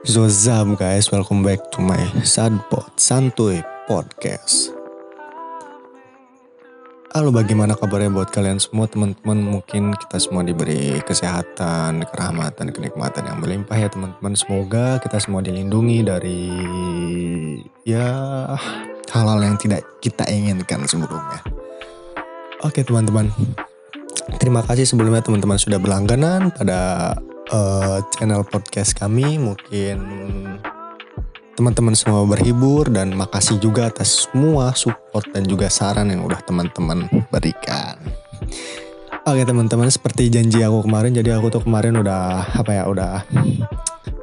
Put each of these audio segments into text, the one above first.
Zozam guys, welcome back to my Sadpod Santuy Podcast. Halo bagaimana kabarnya buat kalian semua teman-teman? Mungkin kita semua diberi kesehatan, kerahmatan, kenikmatan yang berlimpah ya teman-teman. Semoga kita semua dilindungi dari ya hal-hal yang tidak kita inginkan sebelumnya. Oke teman-teman. Terima kasih sebelumnya teman-teman sudah berlangganan pada uh, channel podcast kami. Mungkin teman-teman semua berhibur dan makasih juga atas semua support dan juga saran yang udah teman-teman berikan. Oke teman-teman seperti janji aku kemarin jadi aku tuh kemarin udah apa ya udah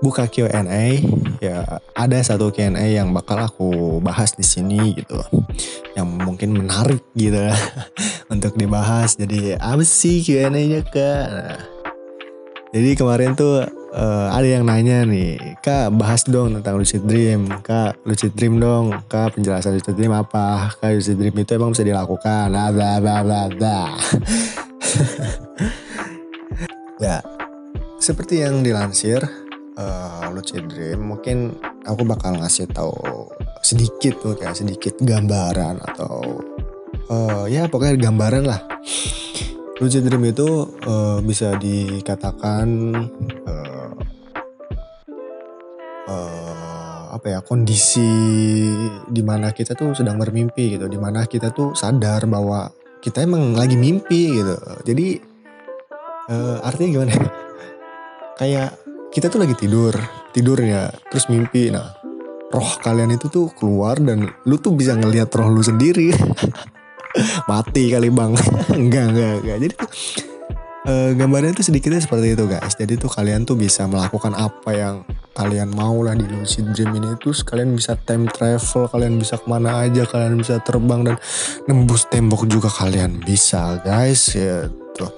buka Q&A ya ada satu Q&A yang bakal aku bahas di sini gitu. Yang mungkin menarik gitu. Untuk dibahas. Jadi apa sih Q&A-nya kak? Nah, jadi kemarin tuh uh, ada yang nanya nih, Kak bahas dong tentang lucid dream. Kak lucid dream dong. Kak penjelasan lucid dream apa? Kak lucid dream itu emang bisa dilakukan. Bla bla bla bla bla. ya, seperti yang dilansir uh, lucid dream, mungkin aku bakal ngasih tahu sedikit tuh kayak sedikit gambaran atau uh, ya pokoknya gambaran lah lucid dream itu uh, bisa dikatakan uh, uh, apa ya kondisi di mana kita tuh sedang bermimpi gitu di mana kita tuh sadar bahwa kita emang lagi mimpi gitu. Jadi uh, artinya gimana ya? kayak kita tuh lagi tidur tidur ya terus mimpi. Nah roh kalian itu tuh keluar dan lu tuh bisa ngelihat roh lu sendiri mati kali bang. Enggak enggak enggak. Jadi uh, gambarnya tuh sedikitnya seperti itu guys. Jadi tuh kalian tuh bisa melakukan apa yang kalian mau lah di lucid dream ini. Tuh kalian bisa time travel kalian bisa ke mana aja kalian bisa terbang dan nembus tembok juga kalian bisa guys ya tuh.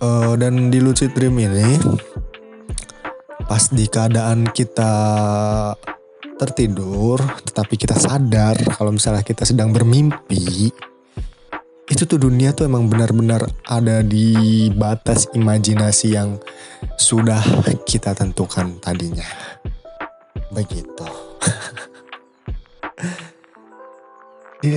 Uh, dan di lucid dream ini pas di keadaan kita tertidur tetapi kita sadar kalau misalnya kita sedang bermimpi itu tuh dunia tuh emang benar-benar ada di batas imajinasi yang sudah kita tentukan tadinya. Begitu di,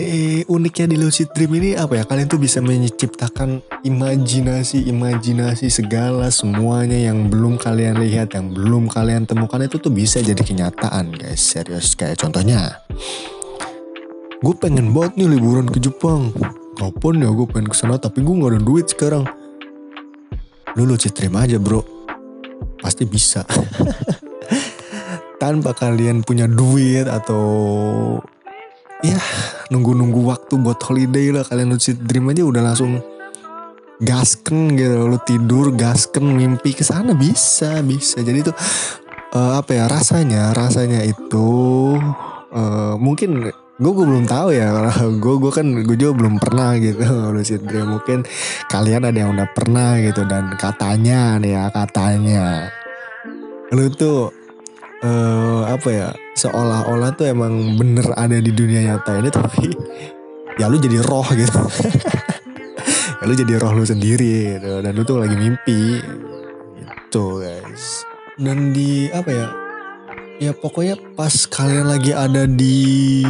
uniknya di lucid dream ini apa ya? Kalian tuh bisa menciptakan imajinasi imajinasi segala semuanya yang belum kalian lihat yang belum kalian temukan itu tuh bisa jadi kenyataan guys. Serius kayak contohnya gue pengen banget nih liburan ke Jepang. Kapan ya gue pengen ke sana tapi gue gak ada duit sekarang. Lu lucid dream aja bro. Pasti bisa. Tanpa kalian punya duit atau ya nunggu-nunggu waktu buat holiday lah. Kalian lucid dream aja udah langsung gasken gitu. Lu tidur gasken mimpi ke sana. Bisa bisa. Jadi tuh uh, apa ya rasanya rasanya itu uh, mungkin gue gue belum tahu ya. Gue gue kan gue juga belum pernah gitu lucid dream. Mungkin kalian ada yang udah pernah gitu. Dan katanya nih ya katanya. Lu tuh uh, apa ya seolah-olah tuh emang bener ada di dunia nyata ini tapi ya lu jadi roh gitu. Ya lu jadi roh lu sendiri gitu dan lu tuh lagi mimpi. Gitu guys. Dan di apa ya ya pokoknya pas kalian lagi ada di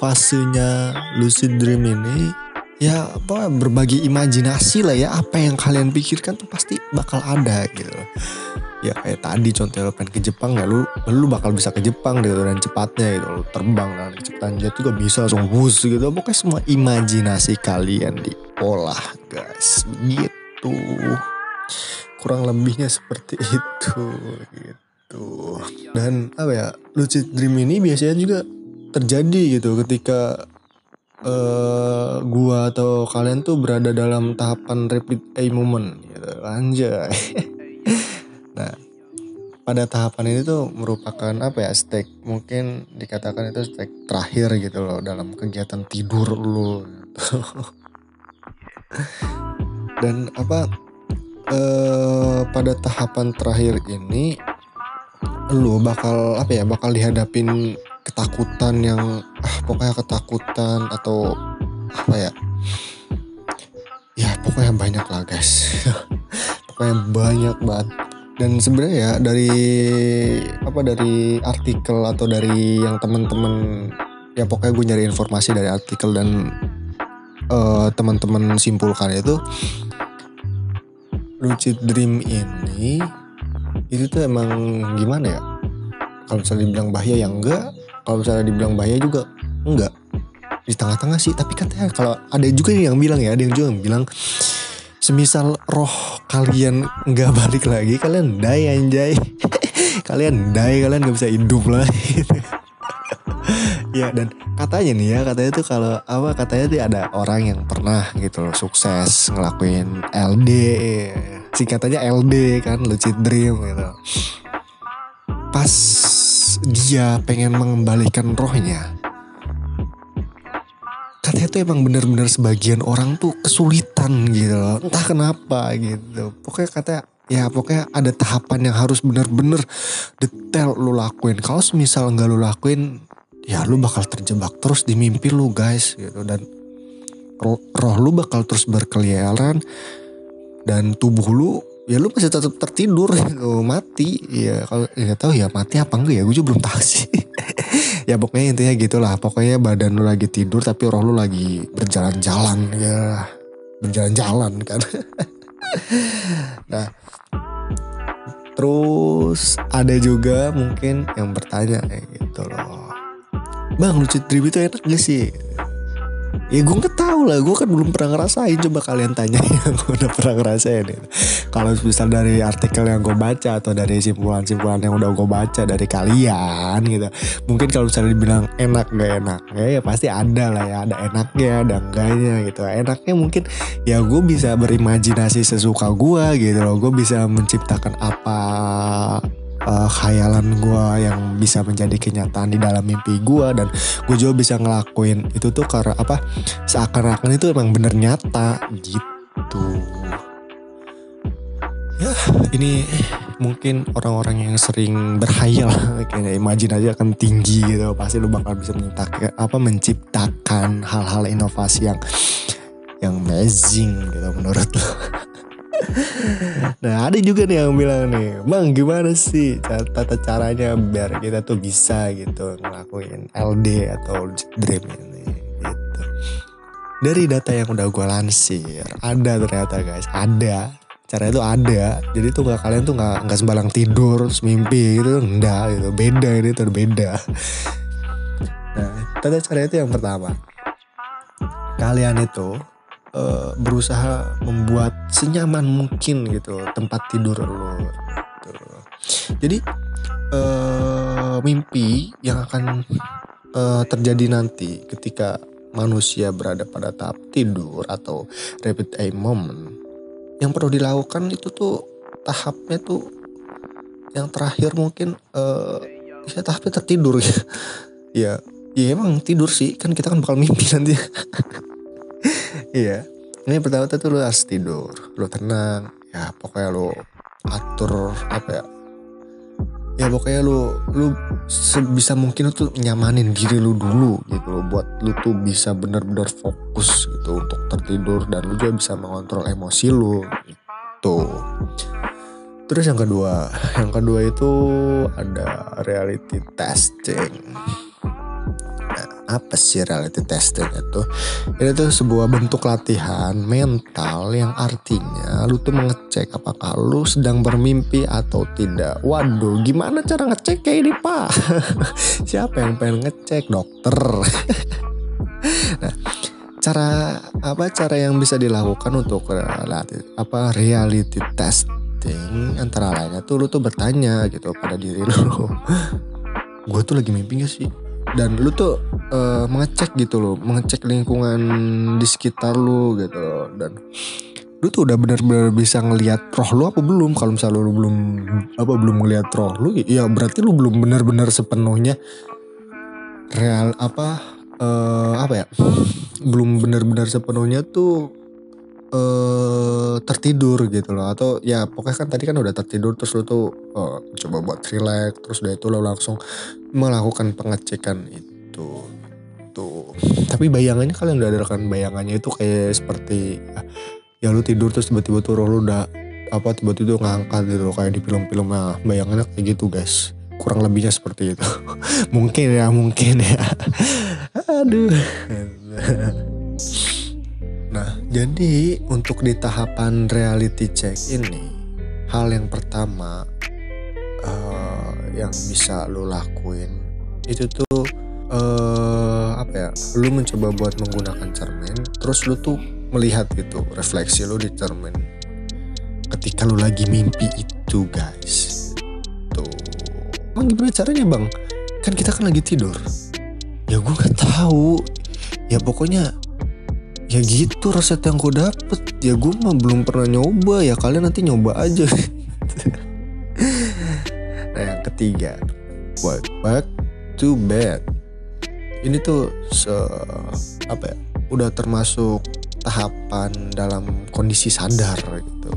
fasenya lucid dream ini ya apa berbagi imajinasi lah ya apa yang kalian pikirkan tuh pasti bakal ada gitu ya kayak tadi contohnya lo pengen ke Jepang ya lu lu bakal bisa ke Jepang gitu dan cepatnya gitu. Lo terbang dan kecepatan jet juga bisa langsung bus gitu. Pokoknya semua imajinasi kalian diolah guys. Gitu kurang lebihnya seperti itu gitu. Dan apa ya lucid dream ini biasanya juga terjadi gitu ketika uh, gua atau kalian tuh berada dalam tahapan rapid eye moment gitu. Anjay pada tahapan ini tuh merupakan apa ya stake mungkin dikatakan itu stake terakhir gitu loh dalam kegiatan tidur lu gitu. dan apa eh, pada tahapan terakhir ini lu bakal apa ya bakal dihadapin ketakutan yang ah pokoknya ketakutan atau apa ya? Ya pokoknya banyak lah guys. Pokoknya banyak banget dan sebenarnya ya dari apa dari artikel atau dari yang teman-teman ya pokoknya gue nyari informasi dari artikel dan uh, teman-teman simpulkan itu lucid dream ini itu tuh emang gimana ya? Kalau misalnya dibilang bahaya ya enggak kalau misalnya dibilang bahaya juga enggak. Di tengah-tengah sih tapi katanya kalau ada juga yang bilang ya ada yang juga yang bilang semisal roh kalian nggak balik lagi kalian die anjay. Kalian die kalian nggak bisa hidup lah ya dan katanya nih ya katanya tuh kalau apa katanya tuh ada orang yang pernah gitu loh sukses ngelakuin LD singkatannya LD kan lucid dream gitu. Pas dia pengen mengembalikan rohnya katanya tuh emang bener-bener sebagian orang tuh kesulitan gitu loh. Entah kenapa gitu. Pokoknya katanya ya pokoknya ada tahapan yang harus bener-bener detail lu lakuin. Kalau misal nggak lu lakuin ya lu bakal terjebak terus di mimpi lu guys gitu dan roh, roh lu bakal terus berkeliaran dan tubuh lu ya lu masih tetap tertidur gitu, mati ya kalau nggak tahu ya mati apa enggak ya gue juga belum tahu sih ya pokoknya intinya gitulah pokoknya badan lu lagi tidur tapi roh lu lagi berjalan-jalan ya berjalan-jalan kan nah terus ada juga mungkin yang bertanya kayak gitu loh bang lucid dream itu enak gak sih Ya gue nggak tahu lah, gue kan belum pernah ngerasain. Coba kalian tanya yang udah pernah ngerasain. Gitu. Kalau misal dari artikel yang gue baca atau dari simpulan-simpulan yang udah gue baca dari kalian gitu, mungkin kalau misalnya dibilang enak gak enak, ya, ya pasti ada lah ya, ada enaknya, ada enggaknya gitu. Enaknya mungkin ya gue bisa berimajinasi sesuka gue gitu loh, gue bisa menciptakan apa uh, khayalan gue yang bisa menjadi kenyataan di dalam mimpi gue dan gue juga bisa ngelakuin itu tuh karena apa seakan-akan itu emang bener nyata gitu ini mungkin orang-orang yang sering berhayal kayak imajin aja akan tinggi gitu pasti lu bakal bisa menciptakan apa menciptakan hal-hal inovasi yang yang amazing gitu menurut lo nah ada juga nih yang bilang nih bang gimana sih tata caranya biar kita tuh bisa gitu ngelakuin LD atau dream ini? Gitu. Dari data yang udah gue lansir ada ternyata guys ada cara itu ada. Jadi tuh nggak kalian tuh nggak nggak sembarang tidur mimpi gitu. Enggak gitu. Beda ini tuh beda. Nah tata cara itu yang pertama. Kalian itu uh, berusaha membuat senyaman mungkin gitu tempat tidur lo. Gitu. jadi uh, mimpi yang akan uh, terjadi nanti ketika manusia berada pada tahap tidur atau rapid eye moment yang perlu dilakukan itu tuh tahapnya tuh yang terakhir mungkin uh, ya tahapnya tertidur ya. Ya ya emang tidur sih kan kita kan bakal mimpi nanti. Iya ini pertama tuh lu harus tidur lu tenang ya pokoknya lu atur apa ya ya pokoknya lu lu sebisa mungkin lu tuh nyamanin diri lu dulu gitu loh buat lu tuh bisa bener-bener fokus gitu untuk tertidur dan lu juga bisa mengontrol emosi lu gitu. Terus yang kedua yang kedua itu ada reality testing apa sih reality testing itu? Ini tuh sebuah bentuk latihan mental yang artinya lu tuh mengecek apakah lu sedang bermimpi atau tidak. Waduh, gimana cara ngecek kayak ini pak? Siapa yang pengen ngecek dokter? nah, cara apa cara yang bisa dilakukan untuk reality, apa reality testing antara lainnya tuh lu tuh bertanya gitu pada diri lu gue tuh lagi mimpi gak sih dan lu tuh uh, mengecek gitu loh mengecek lingkungan di sekitar lu gitu loh. Dan lu tuh udah benar-benar bisa ngelihat roh lu apa belum? Kalau misalnya lu belum apa belum ngelihat roh lu ya berarti lu belum benar-benar sepenuhnya real apa uh, apa ya? Belum benar-benar sepenuhnya tuh uh, tertidur gitu loh. Atau ya pokoknya kan tadi kan udah tertidur terus lu tuh uh, coba buat relax terus udah itu lo langsung melakukan pengecekan itu. Tuh. Tapi bayangannya kalian udah ada kan bayangannya itu kayak seperti ya lu tidur terus tiba-tiba tuh roh lu udah apa tiba-tiba ngangkat gitu kayak di film-film. Nah bayangannya kayak gitu guys. Kurang lebihnya seperti itu. Mungkin ya mungkin ya. Aduh jadi untuk di tahapan reality check ini hal yang pertama uh, yang bisa lo lakuin itu tuh uh, apa ya lu mencoba buat menggunakan cermin terus lu tuh melihat gitu refleksi lu di cermin. Ketika lu lagi mimpi itu guys. Tuh. Emang gimana caranya bang? Kan kita kan lagi tidur. Ya gue nggak tahu. Ya pokoknya ya gitu resep yang gue dapet. Ya gue mah belum pernah nyoba. Ya kalian nanti nyoba aja. Nah yang ketiga. What? Back to bed. Ini tuh se apa ya udah termasuk tahapan dalam kondisi sadar gitu.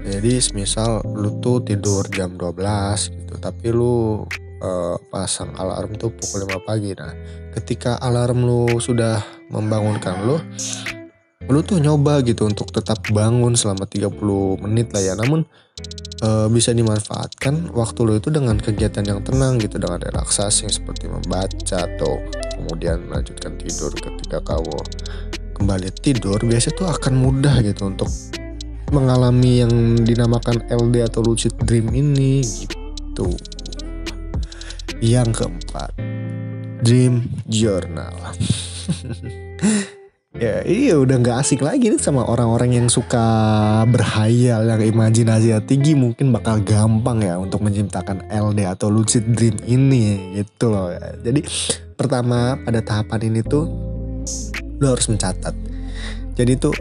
Jadi misal lu tuh tidur jam 12 gitu tapi lu uh, pasang alarm tuh pukul 5 pagi. Nah ketika alarm lu sudah membangunkan lu lu tuh nyoba gitu untuk tetap bangun selama 30 menit lah ya namun uh, bisa dimanfaatkan waktu lu itu dengan kegiatan yang tenang gitu dengan relaksasi seperti membaca atau kemudian melanjutkan tidur ketika kamu kembali tidur biasanya tuh akan mudah gitu untuk mengalami yang dinamakan LD atau lucid dream ini gitu. Yang keempat, dream journal. ya iya udah nggak asik lagi nih sama orang-orang yang suka berhayal yang imajinasi tinggi mungkin bakal gampang ya untuk menciptakan LD atau lucid dream ini gitu loh ya. Jadi pertama pada tahapan ini tuh lo harus mencatat. Jadi tuh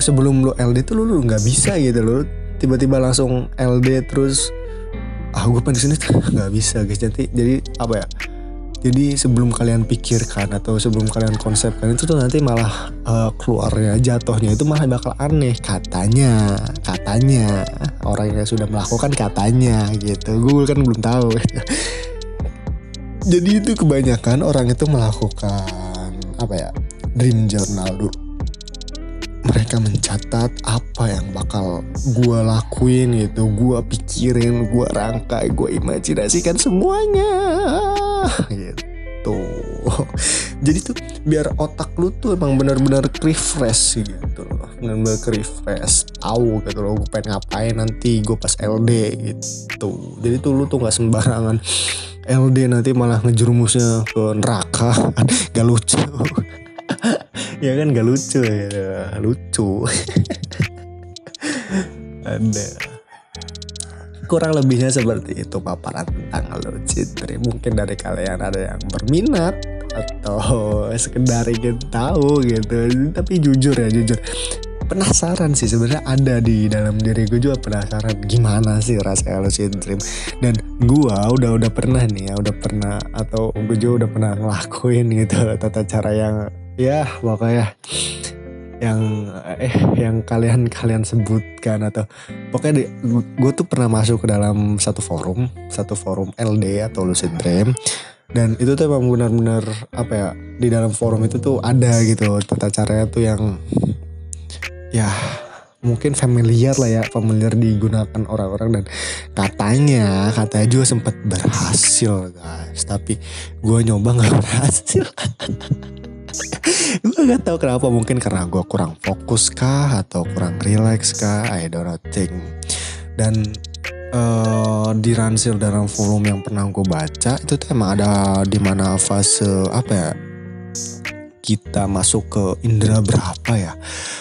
sebelum lu LD tuh lu nggak bisa gitu lo tiba-tiba langsung LD terus ah gue pengen sini nggak bisa guys jadi jadi apa ya jadi sebelum kalian pikirkan atau sebelum kalian konsepkan itu tuh nanti malah uh, keluarnya jatuhnya itu malah bakal aneh. Katanya katanya. Orang yang sudah melakukan katanya gitu. Gue kan belum tahu. Jadi itu kebanyakan orang itu melakukan apa ya dream journal dulu. Mereka mencatat apa yang bakal gue lakuin gitu. Gue pikirin gue rangkai gue imajinasikan semuanya gitu. Jadi tuh biar otak lu tuh emang benar-benar refresh gitu loh. Benar-benar refresh. Tahu gitu loh gue pengen ngapain nanti gue pas LD gitu. Jadi tuh lu tuh nggak sembarangan. LD nanti malah ngejerumusnya ke neraka. Gak lucu. Ya kan gak lucu ya. Lucu. Ada kurang lebihnya seperti itu paparan tentang lucid dream mungkin dari kalian ada yang berminat atau sekedar ingin tahu gitu. Tapi jujur ya jujur. Penasaran sih sebenarnya ada di dalam diri gue juga penasaran gimana sih rasa lucid dream dan gue udah udah pernah nih ya udah pernah atau gue juga udah pernah ngelakuin gitu. Tata cara yang ya pokoknya yang eh yang kalian kalian sebutkan atau pokoknya gue tuh pernah masuk ke dalam satu forum satu forum LD atau lucid dream. Dan itu tuh emang benar-benar apa ya di dalam forum itu tuh ada gitu tata caranya tuh yang ya mungkin familiar lah ya familiar digunakan orang-orang. Dan katanya katanya juga sempat berhasil guys. Tapi gue nyoba nggak berhasil gue gak tahu kenapa mungkin karena gue kurang fokus kah atau kurang relax kah I don't know think. Dan uh, di Ransil dalam forum yang pernah gue baca itu tuh emang ada di mana fase apa ya kita masuk ke indera berapa ya.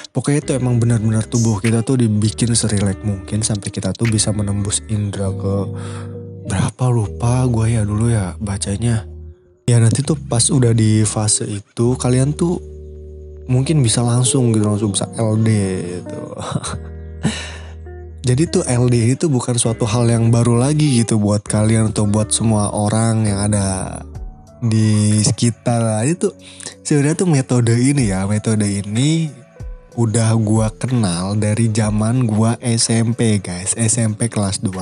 Pokoknya itu emang benar-benar tubuh kita tuh dibikin serilek mungkin sampai kita tuh bisa menembus indera ke berapa lupa gue ya dulu ya bacanya ya nanti tuh pas udah di fase itu kalian tuh mungkin bisa langsung gitu langsung bisa LD gitu. Jadi tuh LD itu bukan suatu hal yang baru lagi gitu buat kalian atau buat semua orang yang ada di sekitar. Itu sebenarnya tuh metode ini ya metode ini udah gua kenal dari zaman gua SMP guys. SMP kelas 2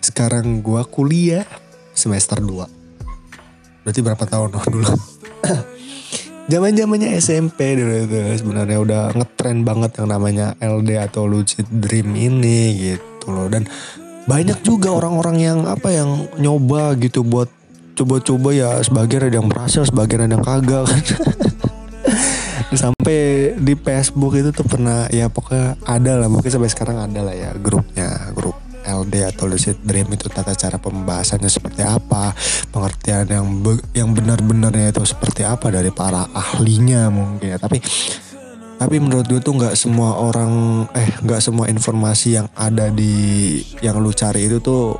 sekarang gua kuliah semester 2 berarti berapa tahun? Dulu zaman zamannya SMP dulu itu sebenarnya udah ngetren banget yang namanya LD atau lucid dream ini gitu loh. Dan banyak juga orang-orang yang apa yang nyoba gitu buat coba-coba ya sebagian ada yang berhasil sebagian ada yang kagak. Kan sampai di Facebook itu tuh pernah ya pokoknya ada lah mungkin sampai sekarang ada lah ya grupnya grup LD atau lucid dream itu tata cara pembahasannya seperti apa, pengertian yang be, yang benar-benarnya itu seperti apa dari para ahlinya mungkin ya. Tapi tapi menurut gue tuh nggak semua orang eh nggak semua informasi yang ada di yang lu cari itu tuh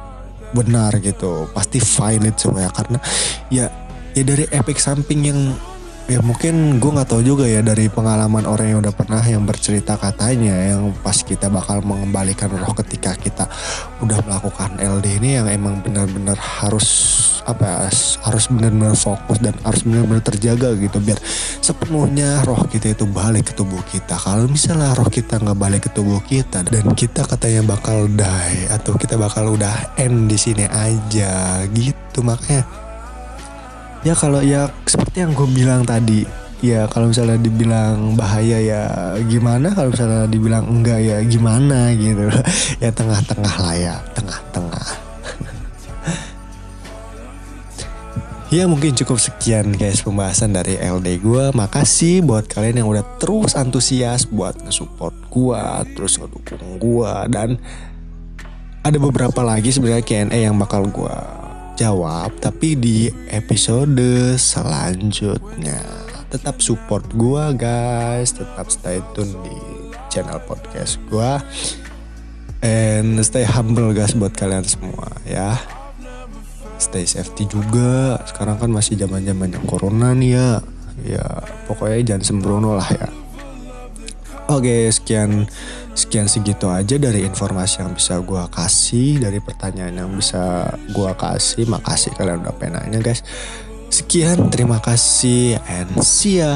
benar gitu. Pasti valid semua ya karena ya ya dari efek samping yang ya mungkin gue nggak tahu juga ya dari pengalaman orang yang udah pernah yang bercerita katanya yang pas kita bakal mengembalikan roh ketika kita udah melakukan LD ini yang emang benar-benar harus apa ya harus benar-benar fokus dan harus benar-benar terjaga gitu biar sepenuhnya roh kita itu balik ke tubuh kita. Kalau misalnya roh kita nggak balik ke tubuh kita dan kita katanya bakal die atau kita bakal udah end di sini aja gitu makanya ya kalau ya seperti yang gue bilang tadi ya kalau misalnya dibilang bahaya ya gimana? Kalau misalnya dibilang enggak ya gimana? Gitu. Ya tengah-tengah lah ya tengah-tengah. Ya mungkin cukup sekian guys pembahasan dari LD gue makasih buat kalian yang udah terus antusias buat nge-support gue terus ngedukung gue dan ada beberapa lagi sebenarnya Q&A yang bakal gue jawab tapi di episode selanjutnya. Tetap support gua guys. Tetap stay tune di channel podcast gua. And stay humble guys buat kalian semua ya. Stay safety juga. Sekarang kan masih zaman zaman corona nih ya. Ya pokoknya jangan sembrono lah ya. Oke, sekian sekian segitu aja dari informasi yang bisa gue kasih, dari pertanyaan yang bisa gue kasih. Makasih kalian udah penanya guys. Sekian, terima kasih and see ya.